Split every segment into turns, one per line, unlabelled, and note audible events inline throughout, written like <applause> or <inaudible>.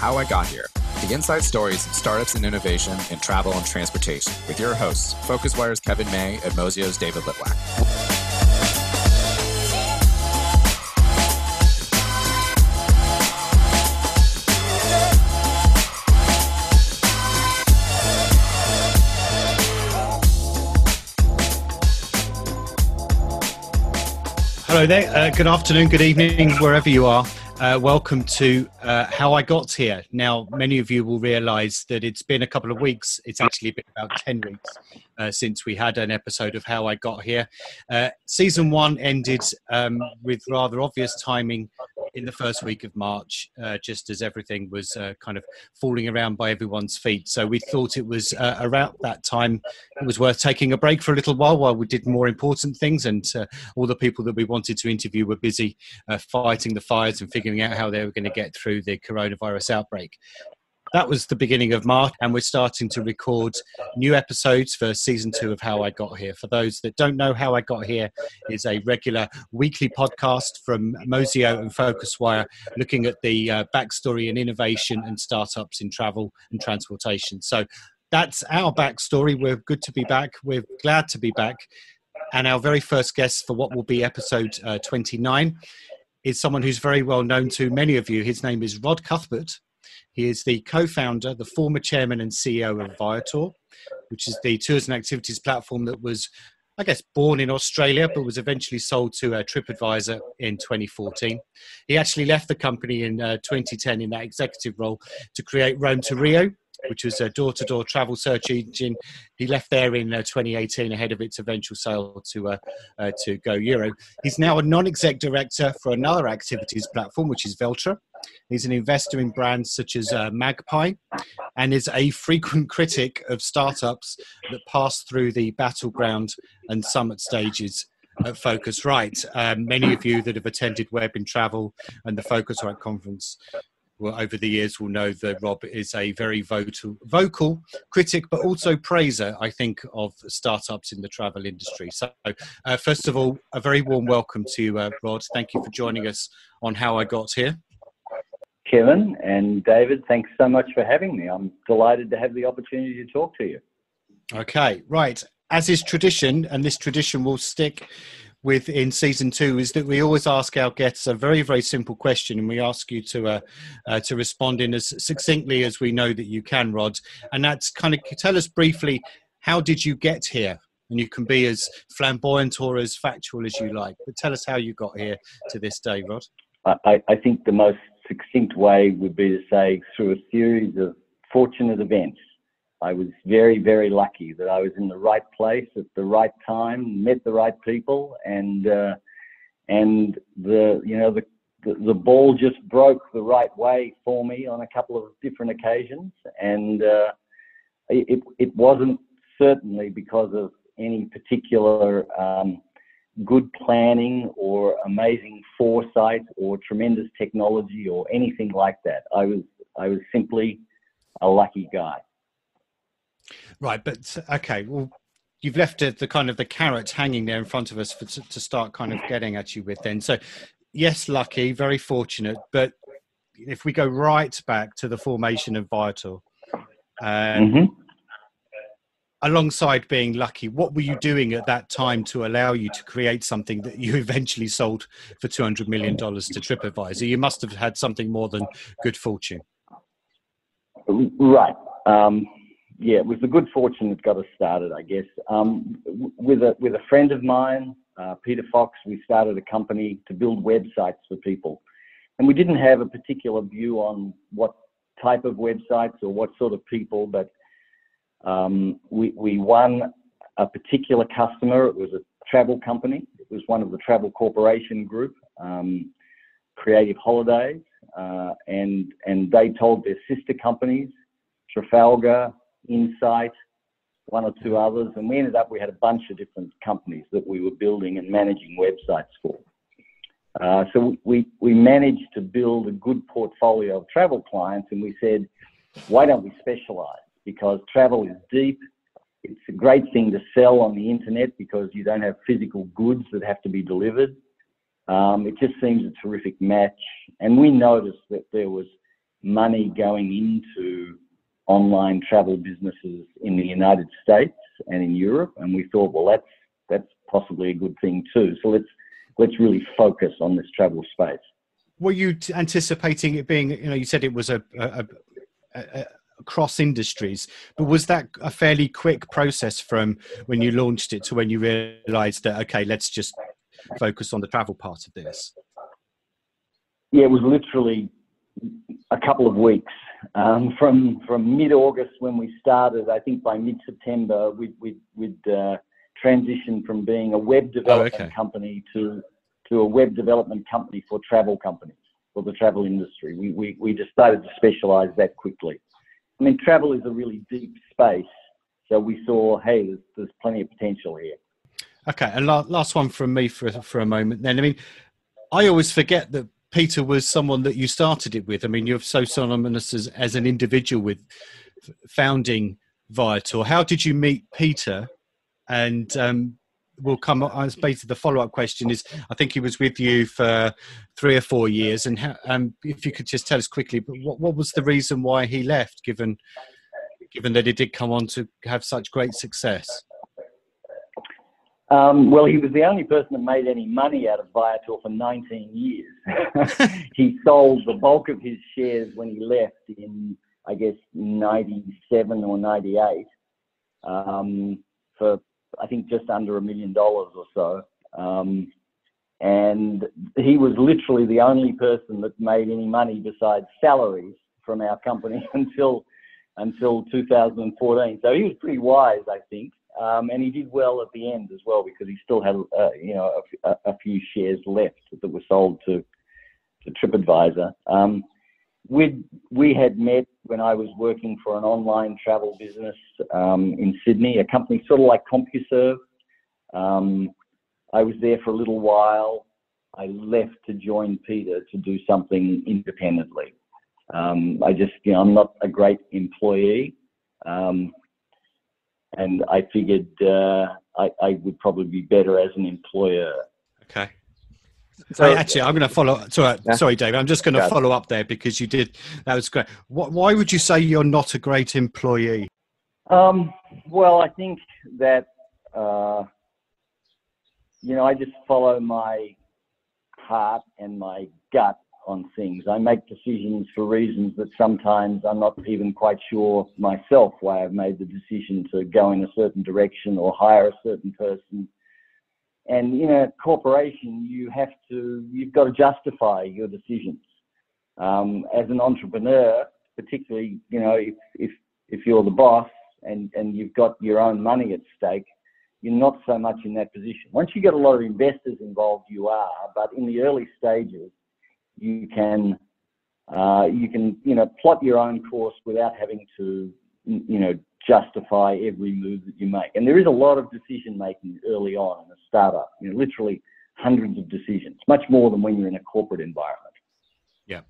How I Got Here, the inside stories of startups and innovation in travel and transportation, with your hosts, FocusWire's Kevin May and Mozio's David Litwack.
Hello there. Uh, good afternoon, good evening, wherever you are. Uh, welcome to uh, How I Got Here. Now, many of you will realize that it's been a couple of weeks. It's actually been about 10 weeks uh, since we had an episode of How I Got Here. Uh, season one ended um, with rather obvious timing in the first week of March, uh, just as everything was uh, kind of falling around by everyone's feet. So we thought it was uh, around that time it was worth taking a break for a little while while we did more important things, and all the people that we wanted to interview were busy fighting the fires and figuring out how they were going to get through the coronavirus outbreak that was the beginning of March, and we're starting to record new episodes for season two of How I Got Here. For those that don't know, How I Got Here is a regular weekly podcast from Mozio and FocusWire looking at the uh, backstory and innovation and startups in travel and transportation. So that's our backstory. We're good to be back. We're glad to be back. And our very first guest for what will be episode uh, 29 is someone who's very well known to many of you. His name is Rod Cuthbert. He is the co founder, the former chairman and CEO of Viator, which is the tours and activities platform that was, I guess, born in Australia but was eventually sold to uh, TripAdvisor in 2014. He actually left the company in uh, 2010 in that executive role to create Rome to Rio, which was a door-to-door travel search engine. He left there in uh, 2018 ahead of its eventual sale to uh, uh, to GoEuro. He's now a non-exec director for another activities platform, which is Veltra. He's an investor in brands such as uh, Magpie, and is a frequent <laughs> critic of startups that pass through the battleground and summit stages at FocusWire. Um, many of you that have attended Web in Travel and the FocusWire conference well, over the years will know that Rod is a very vocal, vocal critic, but also praiser, I think, of startups in the travel industry. So, uh, first of all, a very warm welcome to uh, Rod. Thank you for joining us on How I Got Here.
Kevin and David, thanks so much for having me. I'm delighted to have the opportunity to talk to you.
Okay, right. As is tradition, and this tradition will stick with in season two is that we always ask our guests a very very simple question and we ask you to uh, uh, to respond in as succinctly as we know that you can rod. And that's kind of tell us briefly how did you get here? And you can be as flamboyant or as factual as you like but tell us how you got here to this day rod.
I, I think the most succinct way would be to say through a series of fortunate events I was very, very lucky that I was in the right place at the right time, met the right people, and uh, and the you know the, the, the ball just broke the right way for me on a couple of different occasions, and uh, it it wasn't certainly because of any particular um, good planning or amazing foresight or tremendous technology or anything like that. I was I was simply a lucky guy.
Right, but okay, well, you've left the kind of the carrot hanging there in front of us for, to start kind of getting at you with. Then, so yes, lucky, very fortunate, but if we go right back to the formation of Viator, um, mm-hmm. alongside being lucky, what were you doing at that time to allow you to create something that you <laughs> eventually sold for two hundred million dollars to TripAdvisor? You must have had something more than good fortune.
Right. Um, yeah, it was the good fortune that got us started, I guess. Um, with a with a friend of mine, uh, Peter Fox, we started a company to build websites for people, and we didn't have a particular view on what type of websites or what sort of people, but um, we we won a particular customer. It was a travel company. It was one of the Travel Corporation Group, um, Creative Holidays, uh, and and they told their sister companies, Trafalgar, Insight, one or two others, and we ended up we had a bunch of different companies that we were building and managing websites for. Uh, so we we managed to build a good portfolio of travel clients, and we said, why don't we specialize? Because travel is deep. It's a great thing to sell on the internet because you don't have physical goods that have to be delivered. Um, it just seems a terrific match, and we noticed that there was money going into online travel businesses in the United States and in Europe, and we thought, well, that's that's possibly a good thing too. So let's let's really focus on this travel space.
Were you anticipating it being? You know, you said it was a, a, a, a cross industries, but was that a fairly quick process from when you launched it to when you realised that okay, let's just focus on the travel part of this?
Yeah, it was literally a couple of weeks um, from from mid August when we started. I think by mid September we'd we'd, we'd uh, transitioned from being a web development oh, okay. company to to a web development company for travel companies for the travel industry. We we we decided to specialise that quickly. I mean, travel is a really deep space, so we saw, hey, there's, there's plenty of potential here.
Okay, and last one from me for for a moment. Then, I mean, I always forget that Peter was someone that you started it with. I mean, you're so synonymous as, as an individual with founding Viator. How did you meet Peter? And um, we'll come as basically the follow up question is I think he was with you for three or four years. And how, um, if you could just tell us quickly, but what, what was the reason why he left, given given that he did come on to have such great success?
Um, well, he was the only person that made any money out of Viator for 19 years. <laughs> he sold the bulk of his shares when he left in, I guess, 97 or 98 um, for, I think, just under a million dollars or so. Um, and he was literally the only person that made any money besides salaries from our company <laughs> until until 2014. So he was pretty wise, I think. Um, and he did well at the end as well because he still had, uh, you know, a, a, few shares left that were sold to to TripAdvisor. Um, we we had met when I was working for an online travel business um, in Sydney, a company sort of like CompuServe. Um, I was there for a little while. I left to join Peter to do something independently. Um, I just, you know, I'm not a great employee. And I figured uh, I, I, would probably be better as an employer.
Okay. So hey, actually, I'm going to follow. Sorry, yeah. sorry, David. I'm just going to follow up there because you did. That was great. Why would you say you're not a great employee?
Um, well, I think that uh, you know I just follow my heart and my gut on things. I make decisions for reasons that sometimes I'm not even quite sure myself why I've made the decision to go in a certain direction or hire a certain person. And in a corporation, you have to, you've got to justify your decisions. Um, as an entrepreneur, particularly, you know, if, if, if you're the boss and, and you've got your own money at stake, you're not so much in that position. Once you get a lot of investors involved, you are, but in the early stages, you can uh, you can you know plot your own course without having to you know justify every move that you make. And there is a lot of decision making early on in a startup. You know, literally hundreds of decisions, much more than when you're in a corporate environment.
Yeah.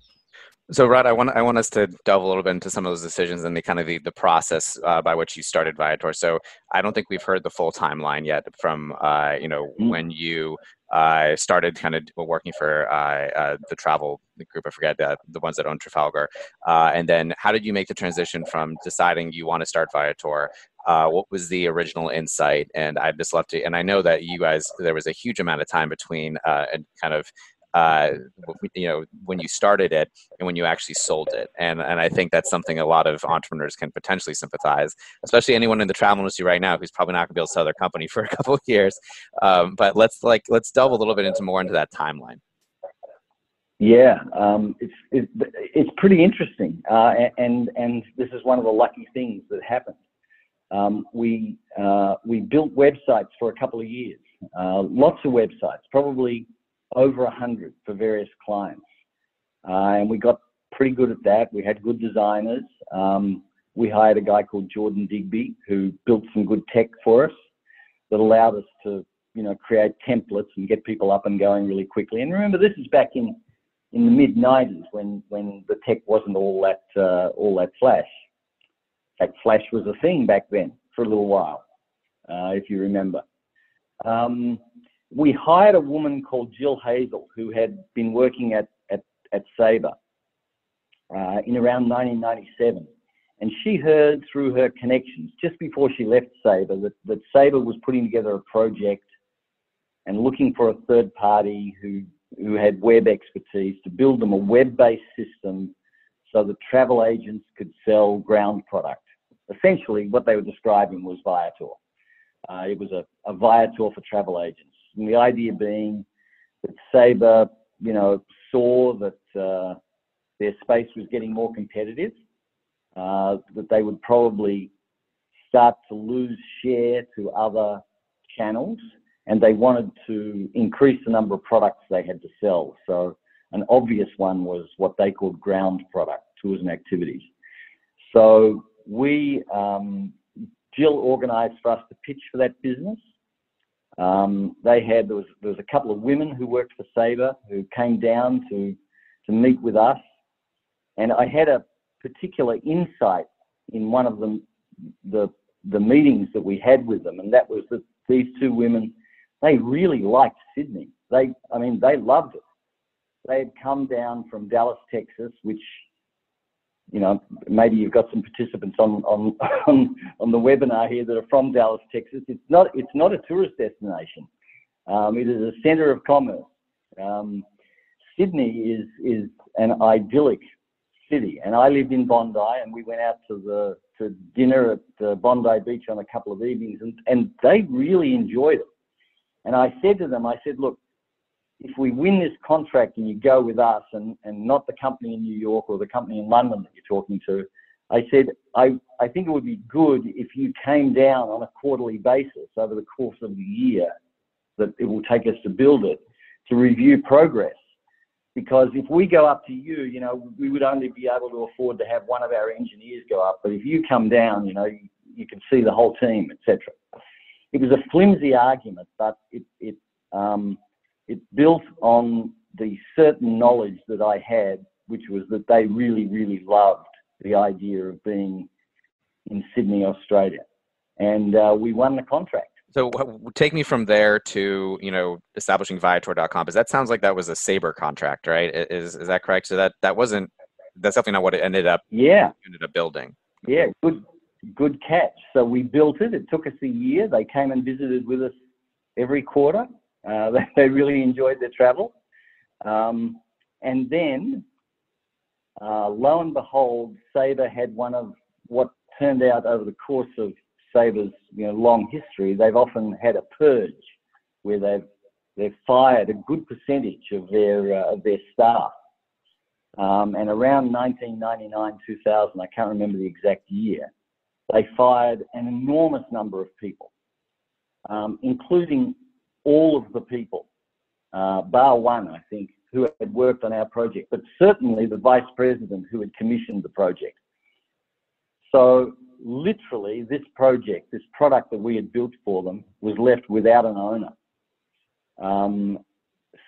So, Rod, I want I want us to delve a little bit into some of those decisions and the kind of the, the process uh, by which you started Viator. So, I don't think we've heard the full timeline yet from uh, you know mm-hmm. when you uh, started kind of working for uh, uh, the travel group. I forget the the ones that own Trafalgar, uh, and then how did you make the transition from deciding you want to start Viator? what was the original insight? And I'd just love to. And I know that you guys there was a huge amount of time between and kind of uh, you know when you started it and when you actually sold it. And and I think that's something a lot of entrepreneurs can potentially sympathize especially anyone in the travel industry right now who's probably not going to be able to sell their company <laughs> for a couple of years. Um, but let's like let's delve a little bit into more into that timeline.
Yeah um, it's it, it's pretty interesting uh, and and this is one of the lucky things that happened. Um, we uh, we built websites for a couple of years uh, lots of websites probably over 100 for various clients. Uh, and we got pretty good at that. We had good designers. Um, we hired a guy called Jordan Digby who built some good tech for us that allowed us to, you know, create templates and get people up and going really quickly. And remember, this is back in in the mid 90s when when the tech wasn't all that uh, all that flash. In fact, flash was a thing back then for a little while, uh, if you remember. Um, we hired a woman called Jill Hazel who had been working at, at, at Sabre. uh, in around 1997. And she heard through her connections just before she left Sabre that, that Sabre was putting together a project and looking for a third party who, who had web expertise to build them a web based system so that travel agents could sell ground product. Essentially, what they were describing was Viator. Uh, it was a, a Viator for travel agents. And the idea being that Sabre, you know, saw that uh, their space was getting more competitive uh, that they would probably start to lose share to other channels and they wanted to increase the number of products they had to sell. So an obvious one was what they called ground product, tours and activities. So we, um, Jill organised for us to pitch for that business. Um, they had there was there was a couple of women who worked for Sabre who came down to to meet with us, and I had a particular insight in one of the, the, the meetings that we had with them, and that was that these two women, they really liked Sydney. They, I mean, they loved it. They had come down from Dallas, Texas, which, you know, maybe you've got some participants on on <laughs> on, on the webinar here that are from Dallas, Texas. It's not it's not a tourist destination. Um, it is a centre of commerce. Um, Sydney is is an idyllic city. And I lived in Bondi, and we went out to the to dinner at Bondi Beach on a couple of evenings, and, and they really enjoyed it. And I said to them, I said, look, if we win this contract and you go with us and, and not the company in New York or the company in London that you're talking to, I said, I, I think it would be good if you came down on a quarterly basis over the course of the year that it will take us to build it to review progress because if we go up to you, you know, we would only be able to afford to have one of our engineers go up. But if you come down, you know, you, you can see the whole team, etc. It was a flimsy argument, but it it um, it built on the certain knowledge that I had, which was that they really, really loved the idea of being in Sydney, Australia, and uh, we won the contract.
So take me from there to you know establishing Viator.com because that sounds like that was a Sabre contract, right? Is is that correct? So that that wasn't that's definitely not what it ended up.
Yeah.
Ended up building.
Yeah, good good catch. So we built it. It took us a year. They came and visited with us every quarter. Uh, <laughs> they, really enjoyed their travel, um, and then uh, lo and behold, Sabre had one of what turned out over the course of Sabre's you know, long history, they've often had a purge where they've they've fired a good percentage of their uh, of their staff. Um, and around 1999, 2000, I can't remember the exact year, they fired an enormous number of people, um, including all of the people, uh, bar one, I think, who had worked on our project, but certainly the vice president who had commissioned the project. So literally this project, this product that we had built for them, was left without an owner. Um,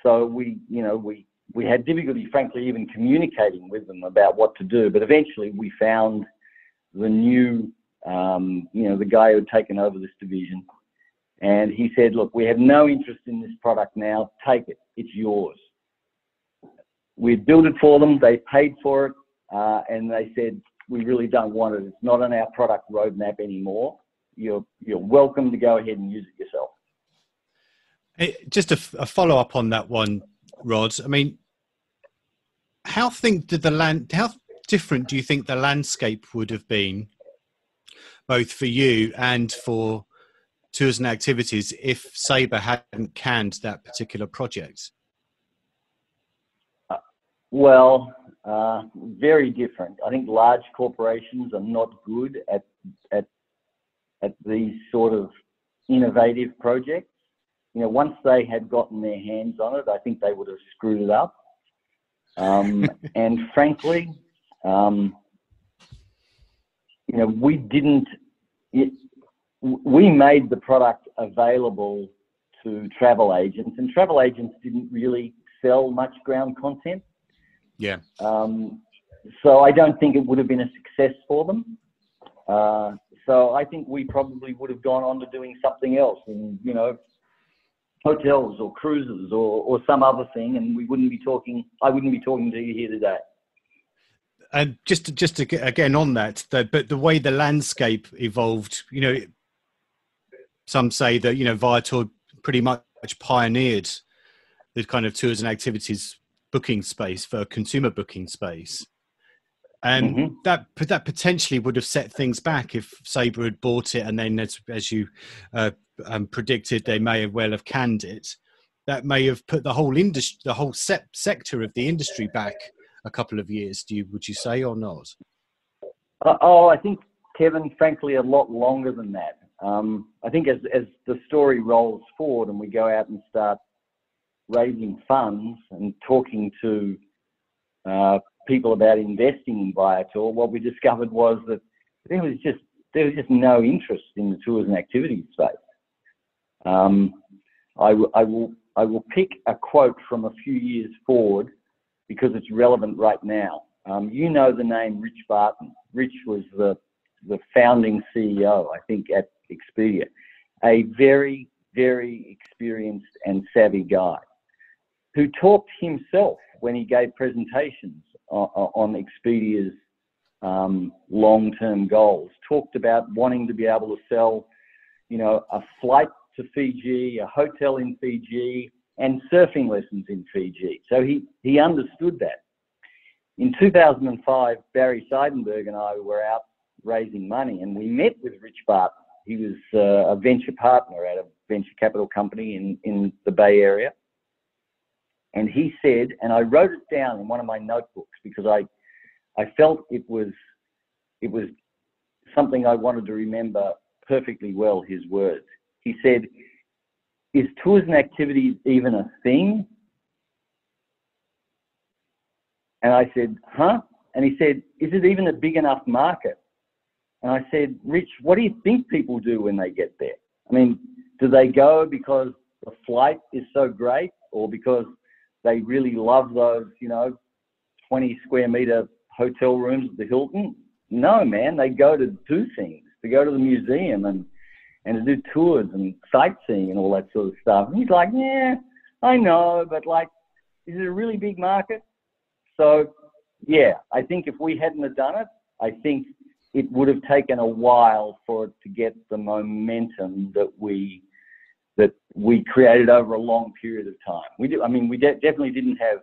so we, you know, we we had difficulty, frankly, even communicating with them about what to do. But eventually, we found the new, um, you know, the guy who had taken over this division, and he said, "Look, we have no interest in this product now. Take it. It's yours." We built it for them. They paid for it, uh, and they said, we really don't want it. It's not on our product roadmap anymore. You're you're welcome to go ahead and use it yourself.
Hey, just a, a follow up on that one, Rod. I mean, how think did the land? How different do you think the landscape would have been, both for you and for tours and activities, if Sabre hadn't canned that particular project?
Uh, well, uh, very different. I think large corporations are not good at at at these sort of innovative projects. You know, once they had gotten their hands on it, I think they would have screwed it up. Um, <laughs> and frankly, um, you know, we didn't. It, we made the product available to travel agents, and travel agents didn't really sell much ground content.
Yeah.
Um, so I don't think it would have been a success for them. Uh, so I think we probably would have gone on to doing something else, and you know, hotels or cruises or, or some other thing, and we wouldn't be talking. I wouldn't be talking to you here today.
and just to, just to, again on that, the, but the way the landscape evolved, you know, some say that you know Viator pretty much pioneered the kind of tours and activities booking space for consumer booking space, and mm-hmm. that that potentially would have set things back if Sabre had bought it, and then as as you uh, um, predicted, they may have well have canned it. That may have put the whole industry, the whole se- sector of the industry back a couple of years. Do you would you say or not?
Uh, oh, I think Kevin, frankly, a lot longer than that. Um, I think as as the story rolls forward and we go out and start raising funds and talking to uh, people about investing in Viator, what we discovered was that there was just there was just no interest in the tours and activities space. Um, I, w- I will I will pick a quote from a few years forward because it's relevant right now. Um, you know the name Rich Barton. Rich was the the founding CEO, I think, at Expedia. A very, very experienced and savvy guy who talked himself when he gave presentations on, Expedia's um, long-term goals. Talked about wanting to be able to sell, you know, a flight to Fiji, a hotel in Fiji, and surfing lessons in Fiji. So he, he understood that. In 2005, Barrie Seidenberg and I were out raising money and we met with Rich Barton. He was uh, a venture partner at a venture capital company in, in the Bay Area. And he said, and I wrote it down in one of my notebooks because I, I felt it was, it was something I wanted to remember perfectly well, his words. He said, is tours and activities even a thing? And I said, huh? And he said, is it even a big enough market? And I said, Rich, what do you think people do when they get there? I mean, do they go because the flight is so great or because they really love those, you know, 20 square meter hotel rooms at the Hilton? No, man, they go to do things. They go to the museum and and to do tours and sightseeing and all that sort of stuff. And he's like, yeah, I know, but like, is it a really big market? So, yeah, I think if we hadn't have done it, I think it would have taken a while for it to get the momentum that we that we created over a long period of time. We do, I mean, we de- definitely didn't have.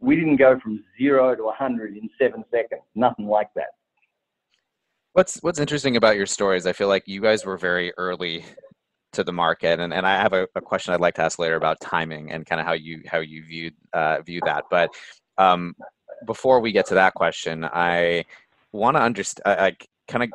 We didn't go from zero to 100 in seven seconds. Nothing like that.
What's What's interesting about your story is I feel like you guys were very early to the market, and, and I have a, a question I'd like to ask later about timing and kind of how you how you viewed uh, view that. But um, before we get to that question, I want to understand. I, kind of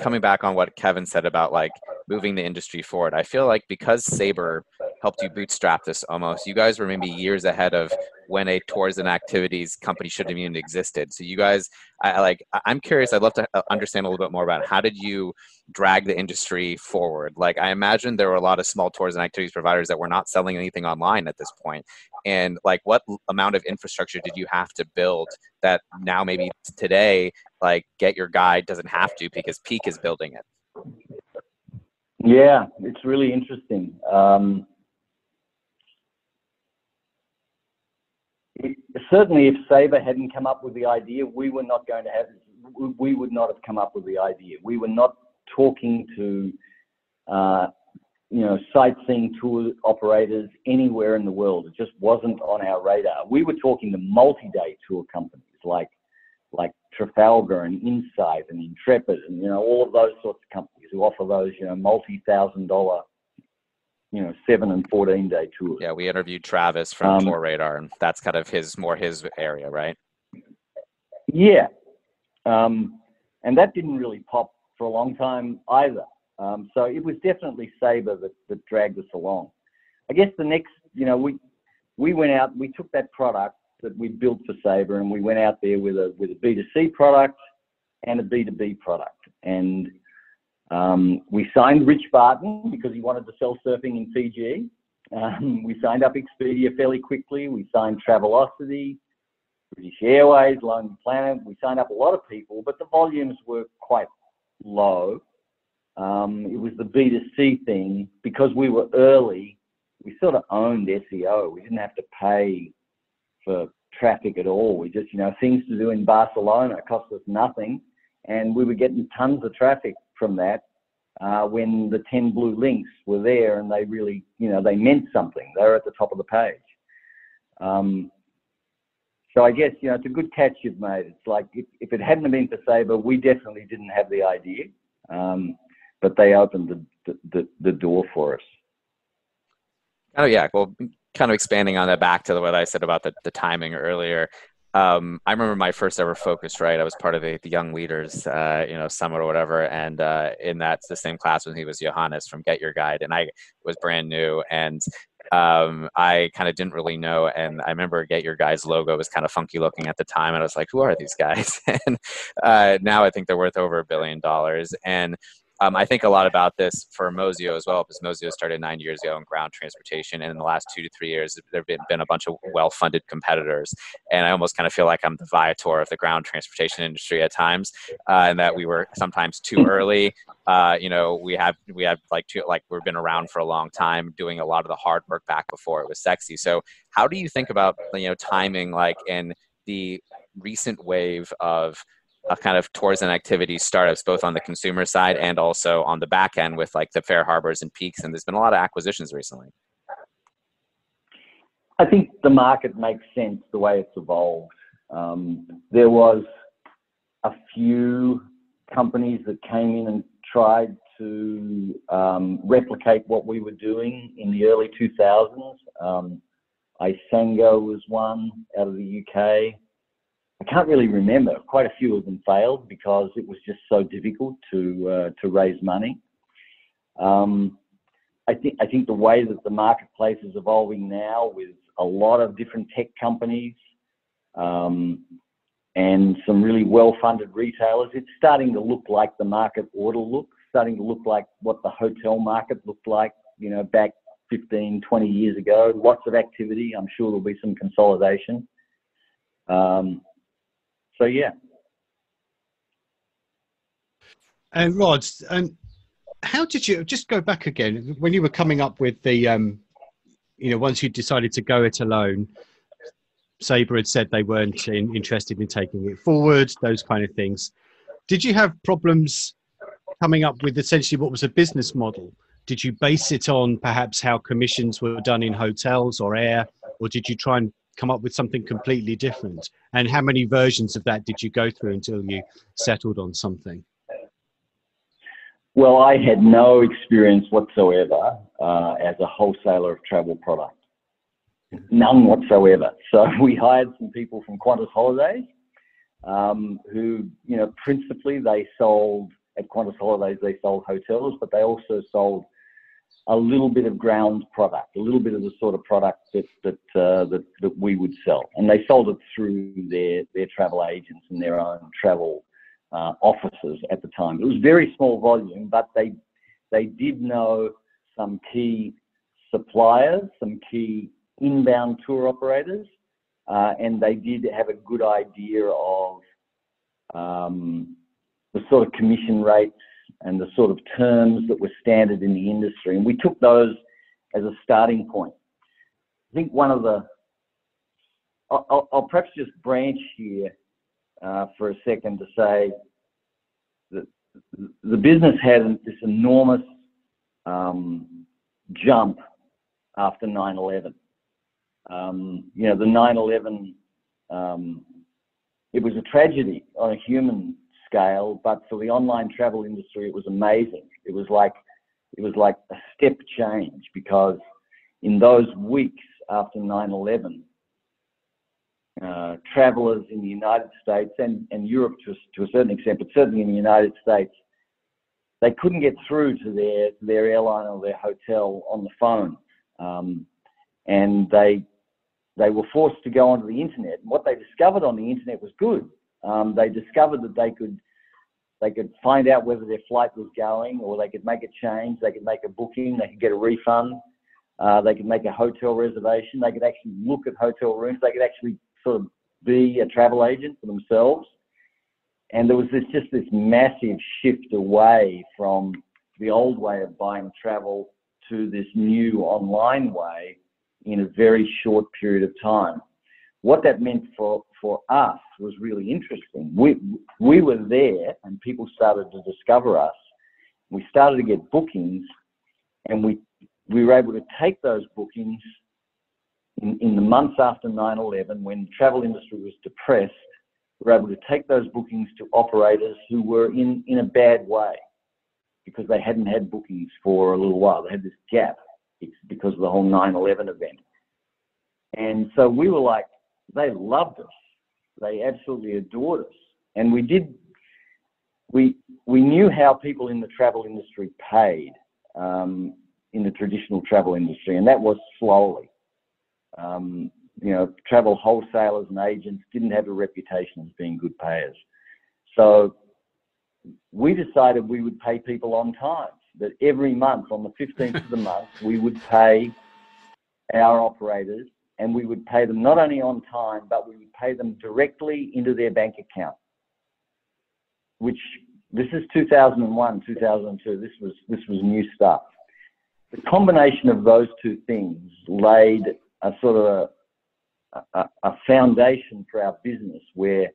coming back on what Kevin said about like moving the industry forward. I feel like because Sabre helped you bootstrap this almost, you guys were maybe years ahead of when a tours and activities company should have even existed. So you guys, I like, I'm curious. I'd love to uh, understand a little bit more about how did you drag the industry forward? Like, I imagine there were a lot of small tours and activities providers that were not selling anything online at this point. And like, what amount of infrastructure did you have to build that now maybe today, like, get your guide doesn't have to because Peek is building it.
Yeah, it's really interesting. Um, certainly, if Sabre hadn't come up with the idea, we were not going to have. We would not have come up with the idea. We were not talking to, uh, you know, sightseeing tour operators anywhere in the world. It just wasn't on our radar. We were talking to multi-day tour companies like like Trafalgar and Insight and Intrepid and you know all of those sorts of companies who offer those you know multi-thousand dollar you know seven and 14 day tours.
Yeah we interviewed travis from um, TourRadar and that's kind of his more his area right?
Yeah. Um, and that didn't really pop for a long time either. Um, so it was definitely sabre that, that dragged us along. I guess the next you know we we went out we took that product that we built for Sabre, and we went out there with a with a B2C product and a B2B product. And um, we signed Rich Barton because he wanted to sell surfing in Fiji. Um, we signed up Expedia fairly quickly. We signed Travelocity, British Airways, Lonely Planet. We signed up a lot of people, but the volumes were quite low. Um, it was the B2C thing because we were early. We sort of owned SEO. We didn't have to pay for traffic at all. We just, you know, things to do in Barcelona cost us nothing, and we were getting tons of traffic from that. Uh, when the 10 blue links were there and they really, you know, they meant something. They were at the top of the page. Um, so I guess, you know, it's a good catch you've made. It's like if, if it hadn't been for Sabre, we definitely didn't have the idea, um, but they opened the, the, the door for us.
Oh yeah, well, kind of expanding on that back to what I said about the, the timing earlier. Um, I remember my first ever FocusWire? I was part of the, the young leaders, uh, you know, summit or whatever. And uh, in that, the same class with me was Johannes from Get Your Guide. And I was brand new. And um, I kind of didn't really know. And I remember Get Your Guide's logo was kind of funky looking at the time. And I was like, who are these guys? <laughs> and uh, now I think they're worth over a billion dollars. And um, I think a lot about this for Mozio as well, because Mozio started nine years ago in ground transportation, and in the last two to three years, there have been, been a bunch of well-funded competitors, and I almost kind of feel like I'm the Viator of the ground transportation industry at times, uh, and that we were sometimes too <laughs> early. Uh, you know, we have we have like two, like we've been around for a long time, doing a lot of the hard work back before it was sexy. So, how do you think about you know timing, like in the recent wave of uh, kind of tours and activities startups both on the consumer side and also on the back end with like the FareHarbors and Peeks and there's been a lot of acquisitions recently.
I think the market makes sense the way it's evolved. Um, there was a few companies that came in and tried to um, replicate what we were doing in the early 2000s um, isango was one out of the uk I can't really remember. Quite a few of them failed because it was just so difficult to uh, to raise money. Um, I think I think the way that the marketplace is evolving now, with a lot of different tech companies um, and some really well-funded retailers, it's starting to look like the market ought to look. Starting to look like what the hotel market looked like, you know, back 15, 20 years ago. Lots of activity. I'm sure there'll be some consolidation. Um, so yeah.
And Rod, and how did you just go back again when you were coming up with the, um, you know, once you decided to go it alone? Sabre had said they weren't in, interested in taking it forward, those kind of things. Did you have problems coming up with essentially what was a business model? Did you base it on perhaps how commissions were done in hotels or air, or did you try and come up with something completely different? And how many versions of that did you go through until you settled on something?
Well, I had no experience whatsoever uh, as a wholesaler of travel product. None whatsoever. <laughs> So we hired some people from Qantas Holidays um, who, you know, principally they sold at Qantas Holidays, they sold hotels, but they also sold a little bit of ground product, a little bit of the sort of product that that uh, that, that we would sell, and they sold it through their their travel agents and their own travel uh, offices at the time. It was very small volume, but they they did know some key suppliers, some key inbound tour operators, uh, and they did have a good idea of um, the sort of commission rates and the sort of terms that were standard in the industry. And we took those as a starting point. I think one of the, I'll, I'll perhaps just branch here uh, for a second to say that the business had this enormous um, jump after 9-11. Um, you know, the 9-11, um, it was a tragedy on a human scale, but for the online travel industry, it was amazing. It was like it was like a step change because in those weeks after 9/11, uh, travelers in the United States and, and Europe to, to a certain extent, but certainly in the United States, they couldn't get through to their their airline or their hotel on the phone, um, and they they were forced to go onto the internet. And what they discovered on the internet was good. Um, they discovered that they could they could find out whether their flight was going, or they could make a change. They could make a booking. They could get a refund. Uh, they could make a hotel reservation. They could actually look at hotel rooms. They could actually sort of be a travel agent for themselves. And there was this just this massive shift away from the old way of buying travel to this new online way in a very short period of time. What that meant for, for us was really interesting. We, we were there and people started to discover us. We started to get bookings and we, we were able to take those bookings in, in the months after 9-11 when the travel industry was depressed, we were able to take those bookings to operators who were in, in a bad way because they hadn't had bookings for a little while. They had this gap because of the whole 9-11 event. And so we were like, they loved us. They absolutely adored us. And we did, we, we knew how people in the travel industry paid um, in the traditional travel industry, and that was slowly. Um, you know, travel wholesalers and agents didn't have a reputation as being good payers. So we decided we would pay people on time, that every month on the 15th of the month, we would pay our operators and we would pay them not only on time, but we would pay them directly into their bank account, which this is 2001, 2002. This was, this was new stuff. The combination of those two things laid a sort of a, a, a foundation for our business where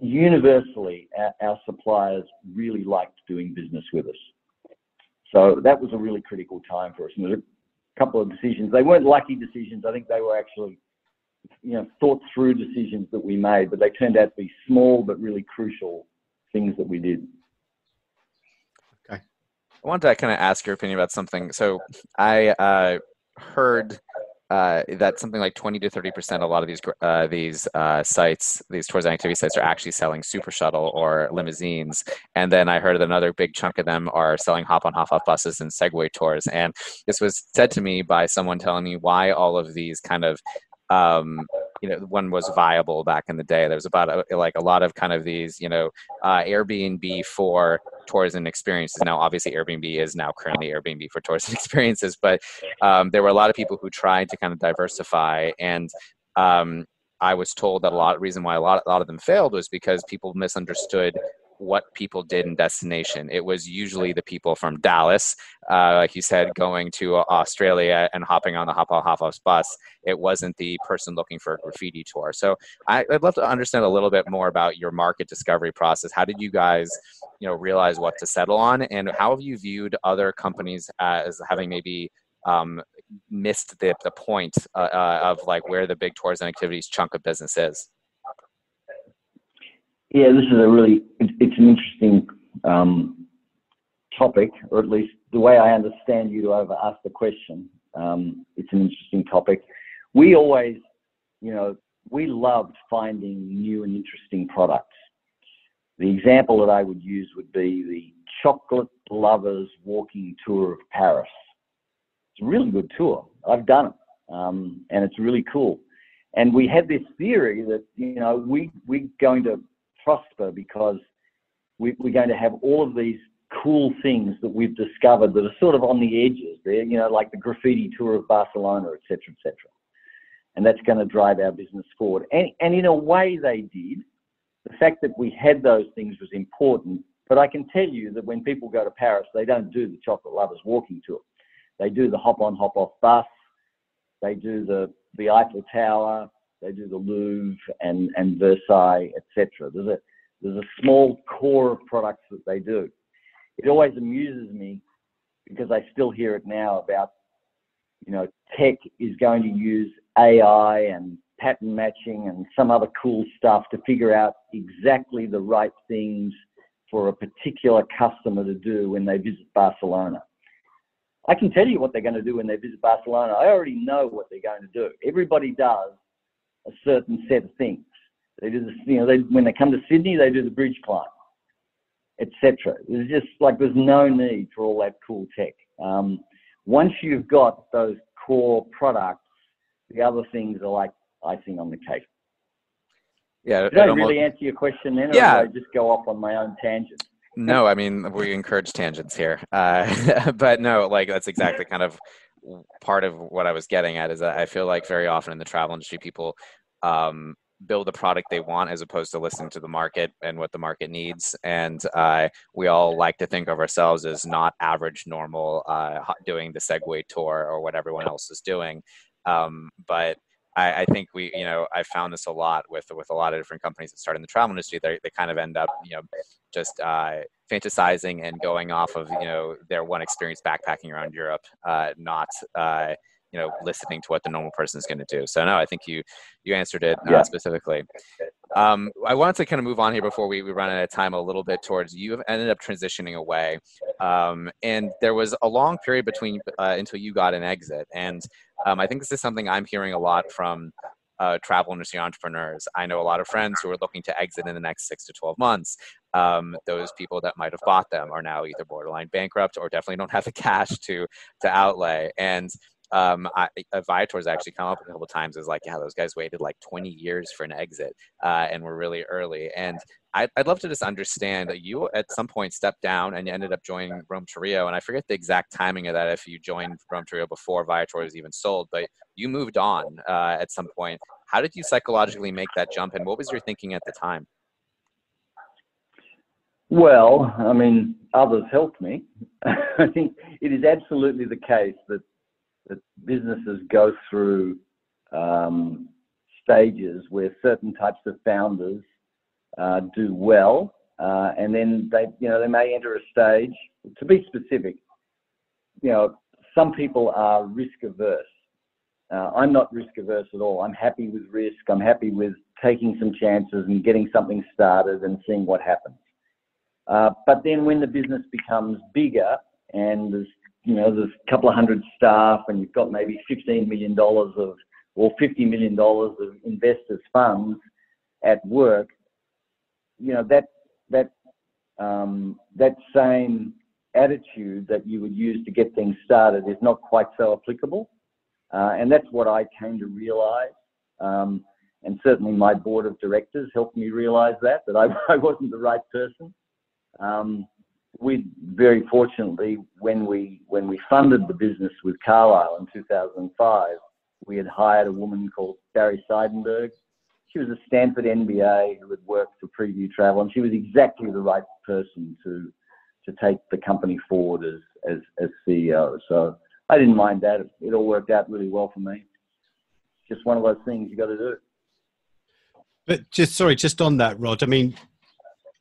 universally our, our, suppliers really liked doing business with us. So that was a really critical time for us. And a couple of decisions. They weren't lucky decisions. I think they were actually, you know, thought through decisions that we made, but they turned out to be small but really crucial things that we did.
Okay. I wanted to kind of ask your opinion about something. So I uh, heard uh, that something like 20 to 30 percent. A lot of these uh, these uh, sites, these tours and activity sites, are actually selling super shuttle or limousines. And then I heard that another big chunk of them are selling hop on hop off buses and Segway tours. And this was said to me by someone telling me why all of these kind of um, you know one was viable back in the day. There was about a, like a lot of kind of these you know uh, Airbnb for tours and experiences. Now, obviously, Airbnb is now currently Airbnb for tours and <laughs> experiences, but um, there were a lot of people who tried to kind of diversify and. Um, I was told that a lot reason why a lot, a lot of them failed was because people misunderstood what people did in destination. It was usually the people from Dallas, uh, like you said, going to Australia and hopping on the hop on hop off bus. It wasn't the person looking for a graffiti tour. So I, would love to understand a little bit more about your market discovery process. How did you guys, you know, realize what to settle on, and how have you viewed other companies as having maybe um, missed the, the point uh, uh, of like where the big tourism activities chunk of business is?
Yeah, this is a really, it's an interesting um, topic, or at least the way I understand you to have asked the question. Um, it's an interesting topic. We always, you know, we loved finding new and interesting products. The example that I would use would be the Chocolate Lovers Walking Tour of Paris. It's a really good tour. I've done it, um, and it's really cool. And we had this theory that you know we we're going to prosper because we, we're going to have all of these cool things that we've discovered that are sort of on the edges there, you know, like the graffiti tour of Barcelona, et cetera, et cetera. And that's going to drive our business forward. And, and in a way they did. The fact that we had those things was important. But I can tell you that when people go to Paris, they don't do the chocolate lovers walking tour. They do the hop on, hop off bus. They do the, the Eiffel Tower. They do the Louvre and, and Versailles, etc. There's a there's a small core of products that they do. It always amuses me because I still hear it now about you know tech is going to use AI and pattern matching and some other cool stuff to figure out exactly the right things for a particular customer to do when they visit Barcelona. I can tell you what they're going to do when they visit Barcelona. I already know what they're going to do. Everybody does a certain set of things. They do this, you know, they, when they come to Sydney, they do the bridge climb, etc. There's just like there's no need for all that cool tech. Um, once you've got those core products, the other things are like icing on the cake.
Yeah,
did I almost, really answer your question then, or
yeah.
did I just go off on my own tangent?
No, I mean we encourage tangents here, uh, <laughs> but no, like that's exactly kind of part of what I was getting at is that I feel like very often in the travel industry, people um, build a product they want as opposed to listening to the market and what the market needs. And uh, we all like to think of ourselves as not average, normal, uh, doing the Segway tour or what everyone else is doing. Um, but I, I, think we, you know, I found this a lot with with a lot of different companies that start in the travel industry. They they kind of end up, you know, just uh, fantasizing and going off of you know their one experience backpacking around Europe, uh, not uh, you know listening to what the normal person is going to do. So no, I think you you answered it uh, yeah. specifically. Um, I wanted to kind of move on here before we, we run out of time a little bit towards you have ended up transitioning away, um, and there was a long period between uh, until you got an exit, and um, I think this is something I'm hearing a lot from uh, travel industry entrepreneurs. I know a lot of friends who are looking to exit in the next six to 12 months. Um, those people that might have bought them are now either borderline bankrupt or definitely don't have the cash to to outlay. And um, I, Viator's actually come up a couple times as like, yeah, those guys waited like 20 years for an exit uh, and were really early. And I'd, I'd love to just understand that you at some point stepped down and you ended up joining Rome2Rio. And I forget the exact timing of that if you joined Rome2Rio before Viator was even sold, but you moved on uh, at some point. How did you psychologically make that jump and what was your thinking at the time?
Well, I mean, others helped me. <laughs> I think it is absolutely the case that that businesses go through um, stages where certain types of founders uh, do well, uh, and then they, you know, they may enter a stage. To be specific, you know, some people are risk averse. Uh, I'm not risk averse at all. I'm happy with risk. I'm happy with taking some chances and getting something started and seeing what happens. Uh, but then when the business becomes bigger and there's you know, there's a couple of hundred staff and you've got maybe $15 million of, or $50 million of investors' funds at work, you know, that, that, um, that same attitude that you would use to get things started is not quite so applicable. Uh, and that's what I came to realize. Um, and certainly my board of directors helped me realize that, that I, <laughs> I wasn't the right person. Um, we very fortunately, when we when we funded the business with Carlyle in 2005, we had hired a woman called Barrie Seidenberg. She was a Stanford MBA who had worked for Preview Travel, and she was exactly the right person to to take the company forward as as, as CEO. So I didn't mind that. It all worked out really well for me. Just one of those things you got to do.
But just sorry, just on that, Rod. I mean,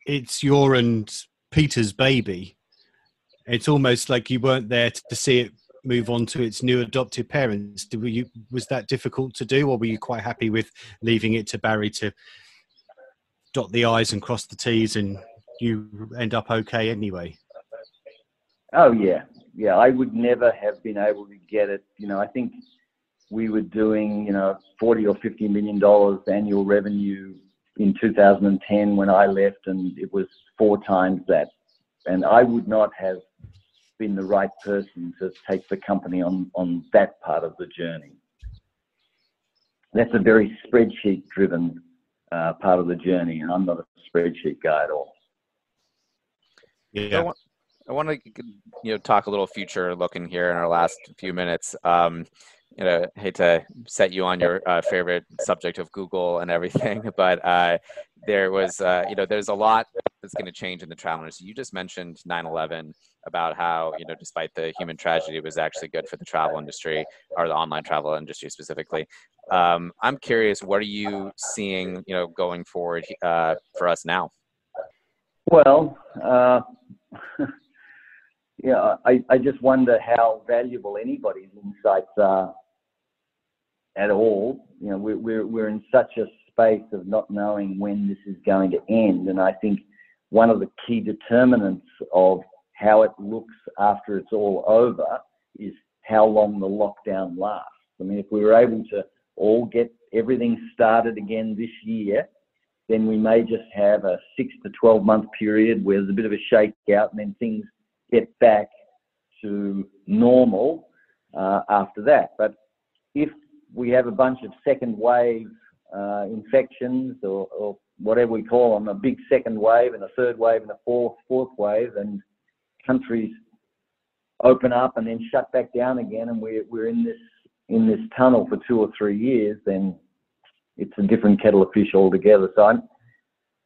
it's your and Peter's baby. It's almost like you weren't there to see it move on to its new adopted parents. Did, you, was that difficult to do, or were you quite happy with leaving it to Barrie to dot the I's and cross the T's, and you end up okay anyway?
Oh yeah, yeah. I would never have been able to get it. You know, I think we were doing you know forty or fifty million dollars annual revenue in 2010 when I left, and it was four times that. And I would not have been the right person to take the company on, on that part of the journey. That's a very spreadsheet driven uh, part of the journey, and I'm not a spreadsheet guy at all.
Yeah. I want, I want to you know talk a little future looking here in our last few minutes. Um, you know, hate to set you on your uh, favorite subject of Google and everything, <laughs> but uh, there was, uh, you know, there's a lot that's going to change in the travel industry. You just mentioned 9/11 about how, you know, despite the human tragedy, it was actually good for the travel industry or the online travel industry specifically. Um, I'm curious, what are you seeing, you know, going forward uh, for us now?
Well, uh, <laughs> yeah, I, I just wonder how valuable anybody's insights are at all. You know, we're, we're, we're in such a space of not knowing when this is going to end. And I think one of the key determinants of how it looks after it's all over is how long the lockdown lasts. I mean, if we were able to all get everything started again this year, then we may just have a six to 12 month period where there's a bit of a shakeout and then things get back to normal uh, after that. But if we have a bunch of second wave uh, infections or, or, whatever we call them, a big second wave and a third wave and a fourth fourth wave, and countries open up and then shut back down again, and we're we're in this in this tunnel for two or three years, then it's a different kettle of fish altogether. So I'm,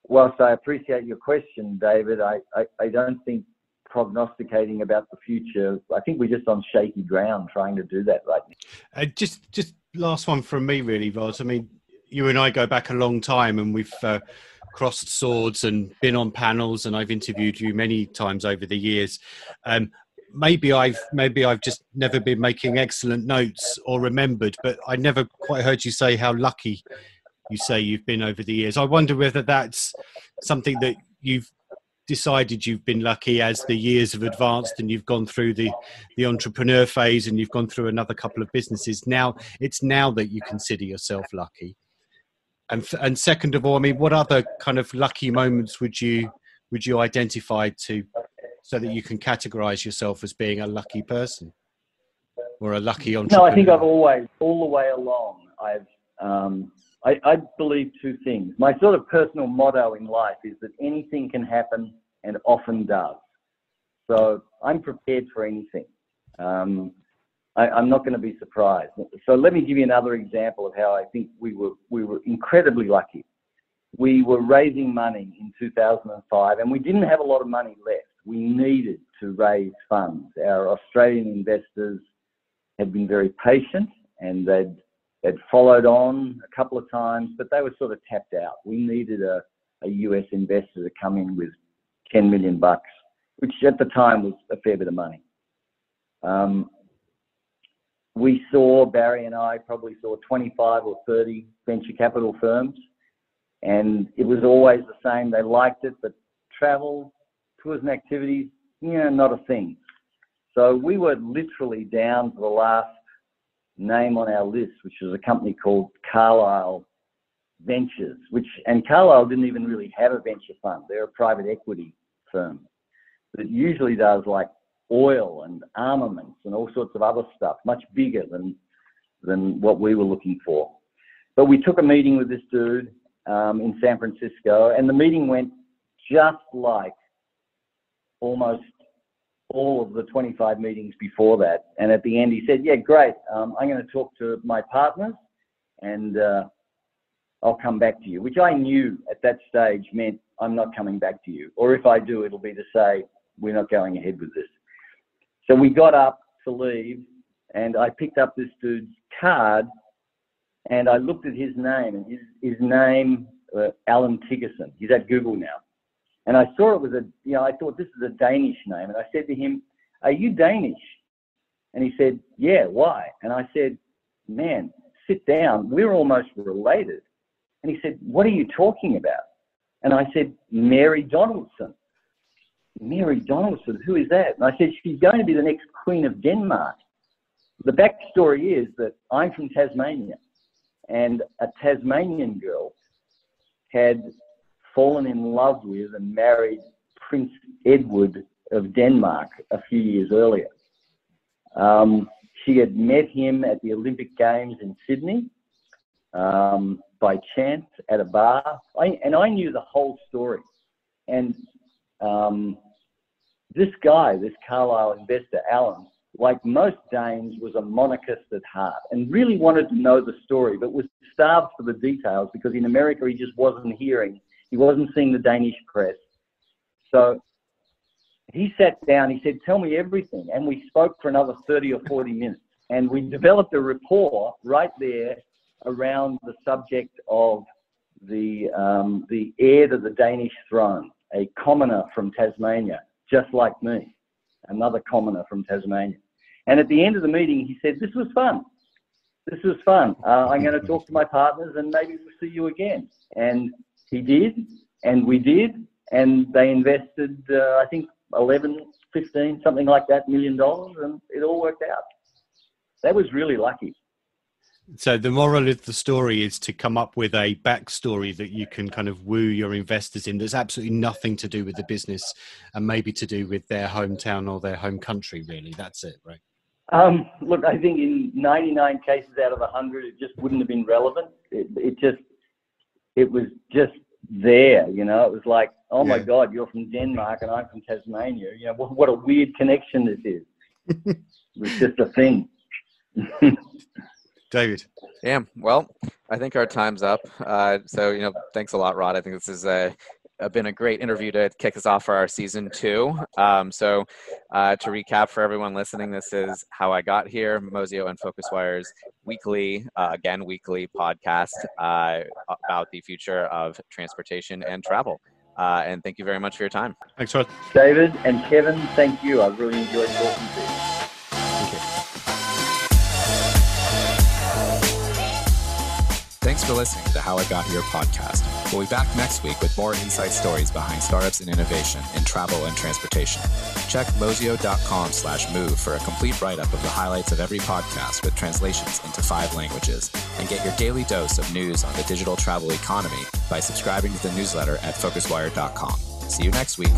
whilst I appreciate your question, David, I, I, I don't think prognosticating about the future. I think we're just on shaky ground trying to do that right
now. Uh, just, just last one from me, really, Rod. I mean, you and I go back a long time, and we've uh, crossed swords and been on panels, and I've interviewed you many times over the years. Um, maybe I've maybe I've just never been making excellent notes or remembered, but I never quite heard you say how lucky you say you've been over the years. I wonder whether that's something that you've decided you've been lucky as the years have advanced and you've gone through the the entrepreneur phase and you've gone through another couple of businesses. Now it's now that you consider yourself lucky. And and second of all i mean what other kind of lucky moments would you would you identify to so that you can categorize yourself as being a lucky person or a lucky entrepreneur
no i think i've always all the way along i've um, I, I believe two things. My sort of personal motto in life is that anything can happen and often does. So I'm prepared for anything. Um, I, am not going to be surprised. So let me give you another example of how I think we were we were incredibly lucky. We were raising money in 2005, and we didn't have a lot of money left. We needed to raise funds. Our Australian investors had been very patient, and they'd They'd followed on a couple of times, but they were sort of tapped out. We needed a, a US investor to come in with 10 million bucks, which at the time was a fair bit of money. Um, we saw, Barrie and I probably saw 25 or 30 venture capital firms, and it was always the same. They liked it, but travel, tours and activities, you know, not a thing. So we were literally down to the last name on our list, which was a company called Carlyle Ventures, which and Carlyle didn't even really have a venture fund. They're a private equity firm that usually does like oil and armaments and all sorts of other stuff, much bigger than than what we were looking for. But we took a meeting with this dude um, in San Francisco, and the meeting went just like almost all of the 25 meetings before that. And at the end, he said, Yeah, great. Um, I'm going to talk to my partners and uh, I'll come back to you, which I knew at that stage meant I'm not coming back to you. Or if I do, it'll be to say, We're not going ahead with this. So we got up to leave and I picked up this dude's card and I looked at his name and his, his name, uh, Allan Thygesen. He's at Google now. And I saw it was a, you know, I thought this is a Danish name. And I said to him, Are you Danish? And he said, Yeah, why? And I said, Man, sit down. We're almost related. And he said, What are you talking about? And I said, Mary Donaldson. Mary Donaldson, who is that? And I said, She's going to be the next Queen of Denmark. The backstory is that I'm from Tasmania, and a Tasmanian girl had fallen in love with and married Prince Edward of Denmark a few years earlier. Um, she had met him at the Olympic Games in Sydney um, by chance at a bar, I, and I knew the whole story. And um, this guy, this Carlyle investor, Alan, like most Danes, was a monarchist at heart and really wanted to know the story, but was starved for the details because in America he just wasn't hearing he wasn't seeing the Danish press. So he sat down, he said, Tell me everything. And we spoke for another 30 or 40 minutes. And we developed a rapport right there around the subject of the, um, the heir to the Danish throne, a commoner from Tasmania, just like me, another commoner from Tasmania. And at the end of the meeting, he said, This was fun. This was fun. Uh, I'm going to talk to my partners and maybe we'll see you again. And he did, and we did, and they invested, uh, I think, 11, 15, something like that, million dollars, and it all worked out. That was really lucky.
So the moral of the story is to come up with a backstory that you can kind of woo your investors in. That's absolutely nothing to do with the business, and maybe to do with their hometown or their home country. Really, that's it, right?
Um, look, I think in 99 cases out of 100, it just wouldn't have been relevant. It, it just it was just there, you know. It was like, oh my God, you're from Denmark and I'm from Tasmania. You know, what, what a weird connection this is. <laughs> it was just a thing. <laughs>
David.
Yeah, well, I think our time's up. Uh, so, you know, thanks a lot, Rod. I think this is a uh, been a great interview to kick us off for our season two. Um, so, uh, to recap for everyone listening, this is How I Got Here, Mozio and FocusWire's weekly, uh, again, weekly podcast uh, about the future of transportation and travel. Uh, and thank you very much for your time.
Thanks, Rod.
David and Kevin, thank you. I really enjoyed talking to you.
Thank you.
Thanks for listening to the How I Got Here podcast. We'll be back next week with more insight stories behind startups and innovation in travel and transportation. Check mozio.com slash move for a complete write-up of the highlights of every podcast with translations into five languages. And get your daily dose of news on the digital travel economy by subscribing to the newsletter at focuswire.com. See you next week.